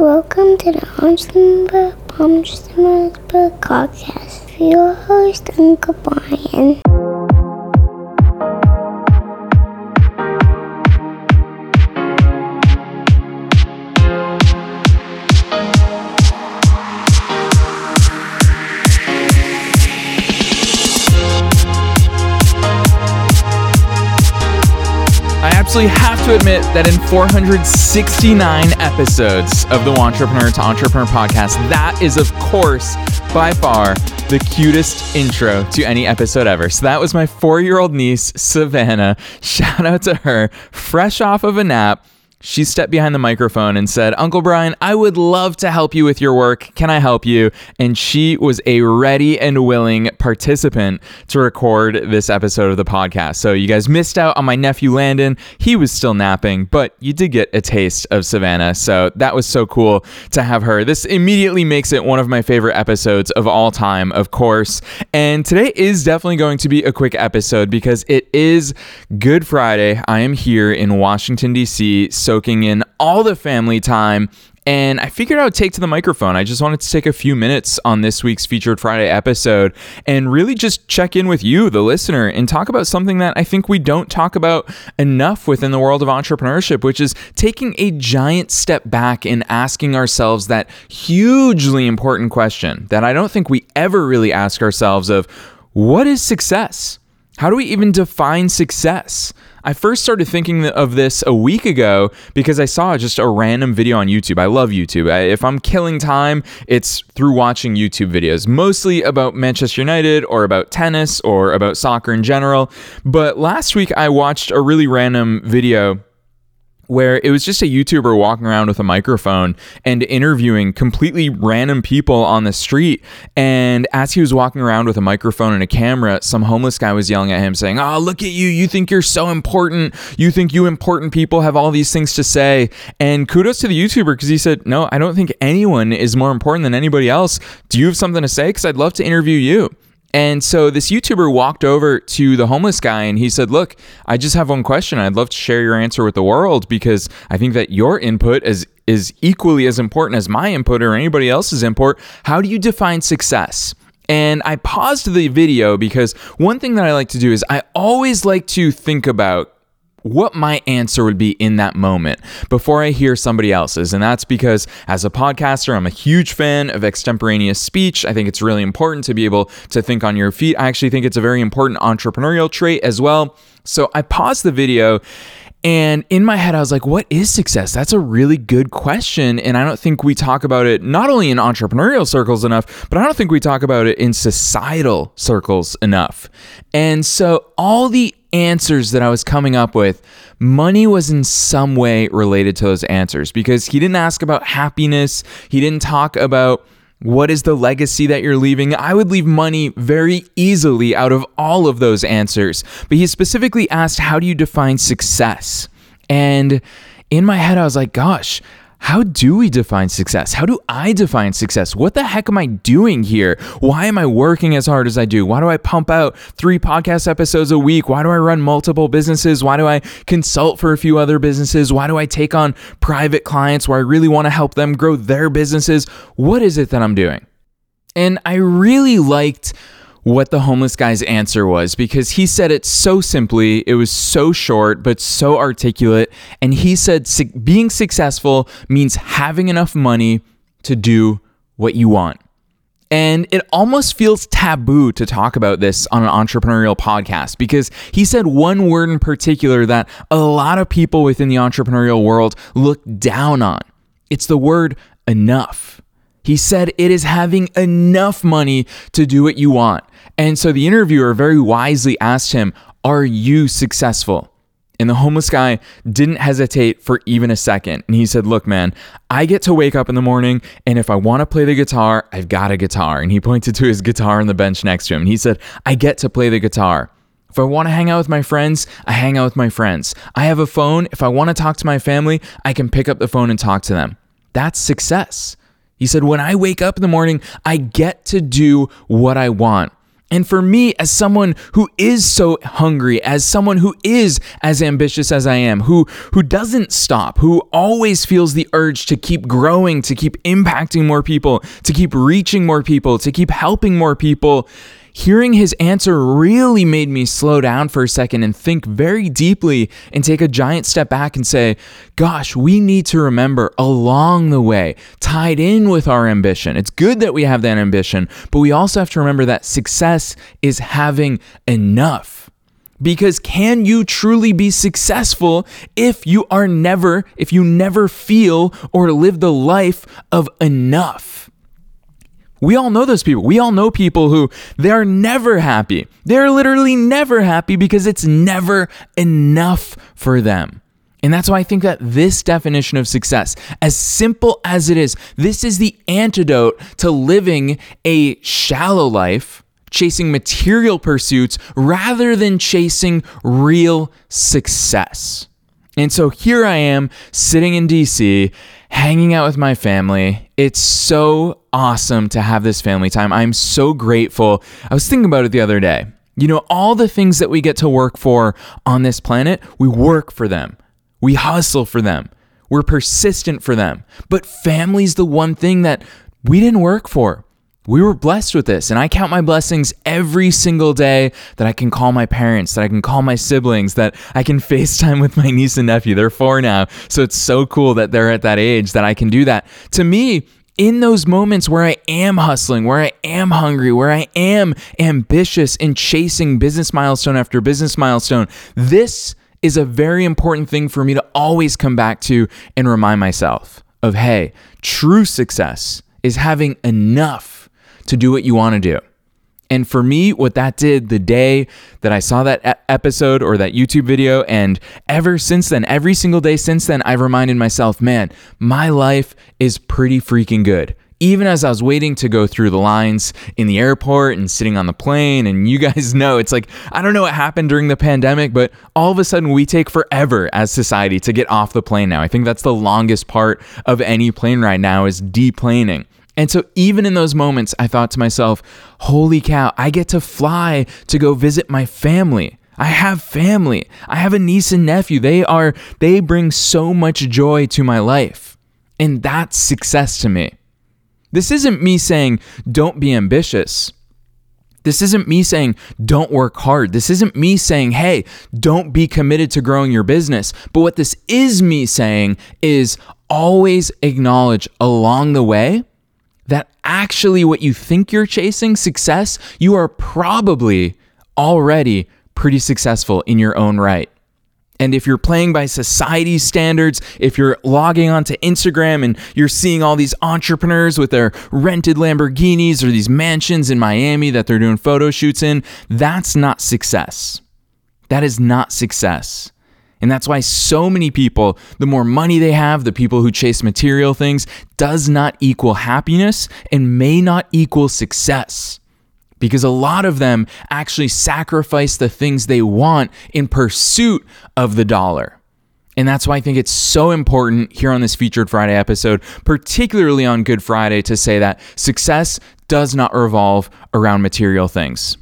Welcome to the Armstrong Armstrong podcast your host, Uncle Brian. Absolutely have to admit that in 469 episodes of the Wantrepreneur to Entrepreneur podcast, that is, of course, by far the cutest intro to any episode ever. So that was my four year old niece, Savannah. Shout out to her, fresh off of a nap she stepped behind the microphone and said, Uncle Brian, I would love to help you with your work. Can I help you? And she was a ready and willing participant to record this episode of the podcast. So you guys missed out on my nephew Landon. He was still napping, but you did get a taste of Savannah. So that was so cool to have her. This immediately makes it one of my favorite episodes of all time, of course. And today is definitely going to be a quick episode because it is Good Friday. I am here in Washington, D.C. So soaking in all the family time. And I figured I would take to the microphone. I just wanted to take a few minutes on this week's Featured Friday episode and really just check in with you, the listener, and talk about something that I think we don't talk about enough within the world of entrepreneurship, which is taking a giant step back and asking ourselves that hugely important question that I don't think we ever really ask ourselves of what is success? How do we even define success? I first started thinking of this a week ago because I saw just a random video on YouTube. I love YouTube. I, if I'm killing time, it's through watching YouTube videos, mostly about Manchester United or about tennis or about soccer in general. But last week I watched a really random video where it was just a YouTuber walking around with a microphone and interviewing completely random people on the street. And as he was walking around with a microphone and a camera, some homeless guy was yelling at him, saying, Oh, look at you. You think you're so important. You think you important people have all these things to say. And kudos to the YouTuber because he said, No, I don't think anyone is more important than anybody else. Do you have something to say? Because I'd love to interview you. And so this YouTuber walked over to the homeless guy and he said, Look, I just have one question. I'd love to share your answer with the world because I think that your input is, is equally as important as my input or anybody else's input. How do you define success? And I paused the video because one thing that I like to do is I always like to think about what my answer would be in that moment before I hear somebody else's. And that's because as a podcaster, I'm a huge fan of extemporaneous speech. I think it's really important to be able to think on your feet. I actually think it's a very important entrepreneurial trait as well. So I paused the video and in my head, I was like, what is success? That's a really good question. And I don't think we talk about it not only in entrepreneurial circles enough, but I don't think we talk about it in societal circles enough. And so all the answers that I was coming up with, money was in some way related to those answers because he didn't ask about happiness. He didn't talk about what is the legacy that you're leaving? I would leave money very easily out of all of those answers. But he specifically asked, How do you define success? And in my head, I was like, Gosh, how do we define success? How do I define success? What the heck am I doing here? Why am I working as hard as I do? Why do I pump out three podcast episodes a week? Why do I run multiple businesses? Why do I consult for a few other businesses? Why do I take on private clients where I really want to help them grow their businesses? What is it that I'm doing? And I really liked what the homeless guy's answer was because he said it so simply, it was so short, but so articulate. And he said being successful means having enough money to do what you want. And it almost feels taboo to talk about this on an entrepreneurial podcast because he said one word in particular that a lot of people within the entrepreneurial world look down on. It's the word enough. He said it is having enough money to do what you want. And so the interviewer very wisely asked him, Are you successful? And the homeless guy didn't hesitate for even a second. And he said, Look, man, I get to wake up in the morning, and if I want to play the guitar, I've got a guitar. And he pointed to his guitar on the bench next to him. And he said, I get to play the guitar. If I want to hang out with my friends, I hang out with my friends. I have a phone. If I want to talk to my family, I can pick up the phone and talk to them. That's success. He said, When I wake up in the morning, I get to do what I want. And for me, as someone who is so hungry, as someone who is as ambitious as I am, who who doesn't stop, who always feels the urge to keep growing, to keep impacting more people, to keep reaching more people, to keep helping more people, hearing his answer really made me slow down for a second and think very deeply and take a giant step back and say, gosh, we need to remember along the way, tied in with our ambition. It's good that we have that ambition, but we also have to remember that success is having enough. Because can you truly be successful if you are never, if you never feel or live the life of enough? We all know those people. We all know people who they're never happy. They're literally never happy because it's never enough for them. And that's why I think that this definition of success, as simple as it is, this is the antidote to living a shallow life, chasing material pursuits rather than chasing real success. And so here I am sitting in DC, hanging out with my family. It's so awesome to have this family time. I'm so grateful. I was thinking about it the other day. You know, all the things that we get to work for on this planet, we work for them, we hustle for them, we're persistent for them. But family's the one thing that we didn't work for we were blessed with this. And I count my blessings every single day that I can call my parents, that I can call my siblings, that I can FaceTime with my niece and nephew. They're four now. So it's so cool that they're at that age that I can do that. To me, in those moments where I am hustling, where I am hungry, where I am ambitious in chasing business milestone after business milestone, this is a very important thing for me to always come back to and remind myself of hey, true success is having enough to do what you want to do. And for me, what that did the day that I saw that episode or that YouTube video, and ever since then, every single day since then, I've reminded myself, man, my life is pretty freaking good. Even as I was waiting to go through the lines in the airport and sitting on the plane, and you guys know it's like, I don't know what happened during the pandemic, but all of a sudden we take forever as society to get off the plane now. I think that's the longest part of any plane ride now is deplaning. And so, even in those moments, I thought to myself, holy cow, I get to fly to go visit my family. I have family. I have a niece and nephew. They are, they bring so much joy to my life. And that's success to me. This isn't me saying, don't be ambitious. This isn't me saying, don't work hard. This isn't me saying, hey, don't be committed to growing your business. But what this is me saying is always acknowledge along the way that actually what you think you're chasing, success, you are probably already pretty successful in your own right. And if you're playing by society's standards, if you're logging onto Instagram and you're seeing all these entrepreneurs with their rented Lamborghinis or these mansions in Miami that they're doing photo shoots in, that's not success. That is not success. And that's why so many people, the more money they have, the people who chase material things, does not equal happiness and may not equal success. Because a lot of them actually sacrifice the things they want in pursuit of the dollar. And that's why I think it's so important here on this Featured Friday episode, particularly on Good Friday, to say that success does not revolve around material things.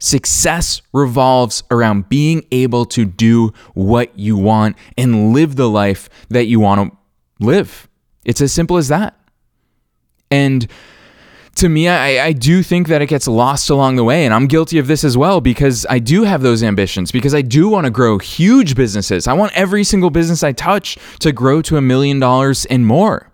Success revolves around being able to do what you want and live the life that you want to live. It's as simple as that. And to me, I, I do think that it gets lost along the way. And I'm guilty of this as well because I do have those ambitions, because I do want to grow huge businesses. I want every single business I touch to grow to a million dollars and more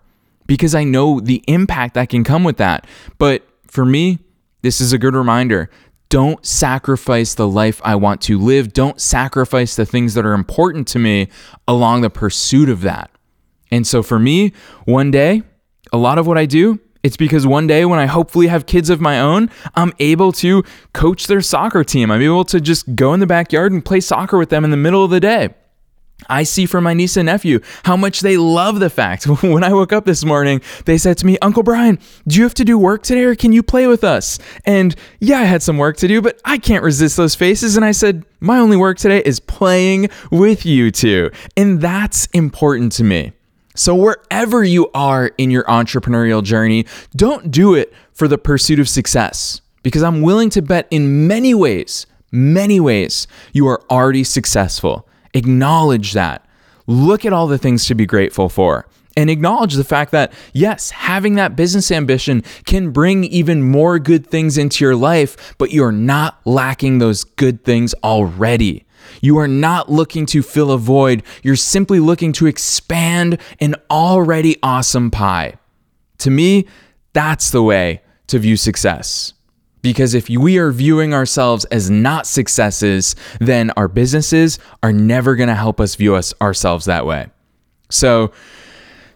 because I know the impact that can come with that. But for me, this is a good reminder don't sacrifice the life I want to live. Don't sacrifice the things that are important to me along the pursuit of that. And so for me, one day, a lot of what I do, it's because one day when I hopefully have kids of my own, I'm able to coach their soccer team. I'm able to just go in the backyard and play soccer with them in the middle of the day. I see from my niece and nephew how much they love the fact. when I woke up this morning, they said to me, Uncle Brian, do you have to do work today or can you play with us? And yeah, I had some work to do, but I can't resist those faces. And I said, My only work today is playing with you two. And that's important to me. So, wherever you are in your entrepreneurial journey, don't do it for the pursuit of success because I'm willing to bet in many ways, many ways, you are already successful. Acknowledge that. Look at all the things to be grateful for and acknowledge the fact that, yes, having that business ambition can bring even more good things into your life, but you're not lacking those good things already. You are not looking to fill a void, you're simply looking to expand an already awesome pie. To me, that's the way to view success. Because if we are viewing ourselves as not successes, then our businesses are never going to help us view us ourselves that way. So,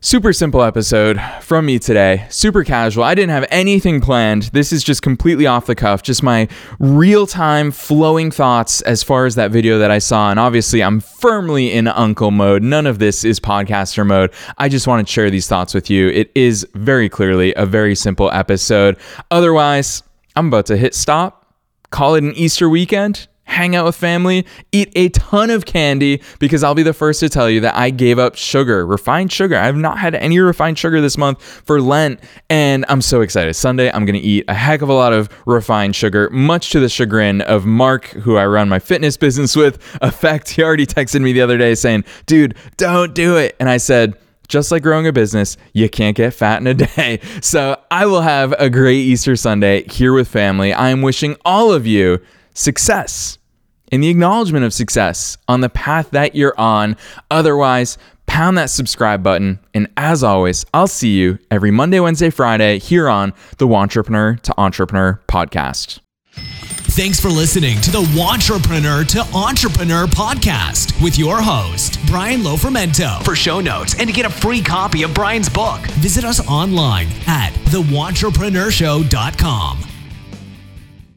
Super simple episode from me today. Super casual. I didn't have anything planned. This is just completely off the cuff, just my real time flowing thoughts as far as that video that I saw. And obviously, I'm firmly in uncle mode. None of this is podcaster mode. I just want to share these thoughts with you. It is very clearly a very simple episode. Otherwise, I'm about to hit stop, call it an Easter weekend, hang out with family, eat a ton of candy because I'll be the first to tell you that I gave up sugar, refined sugar. I have not had any refined sugar this month for Lent, and I'm so excited. Sunday, I'm going to eat a heck of a lot of refined sugar, much to the chagrin of Mark, who I run my fitness business with. Effect, he already texted me the other day saying, dude, don't do it. And I said, just like growing a business, you can't get fat in a day. So I will have a great Easter Sunday here with family. I am wishing all of you success in the acknowledgement of success on the path that you're on. Otherwise, pound that subscribe button. And as always, I'll see you every Monday, Wednesday, Friday here on the Wantrepreneur to Entrepreneur podcast. Thanks for listening to the Wantrepreneur to Entrepreneur podcast with your host, Brian Lofermento. For show notes and to get a free copy of Brian's book, visit us online at thewantrepreneurShow.com.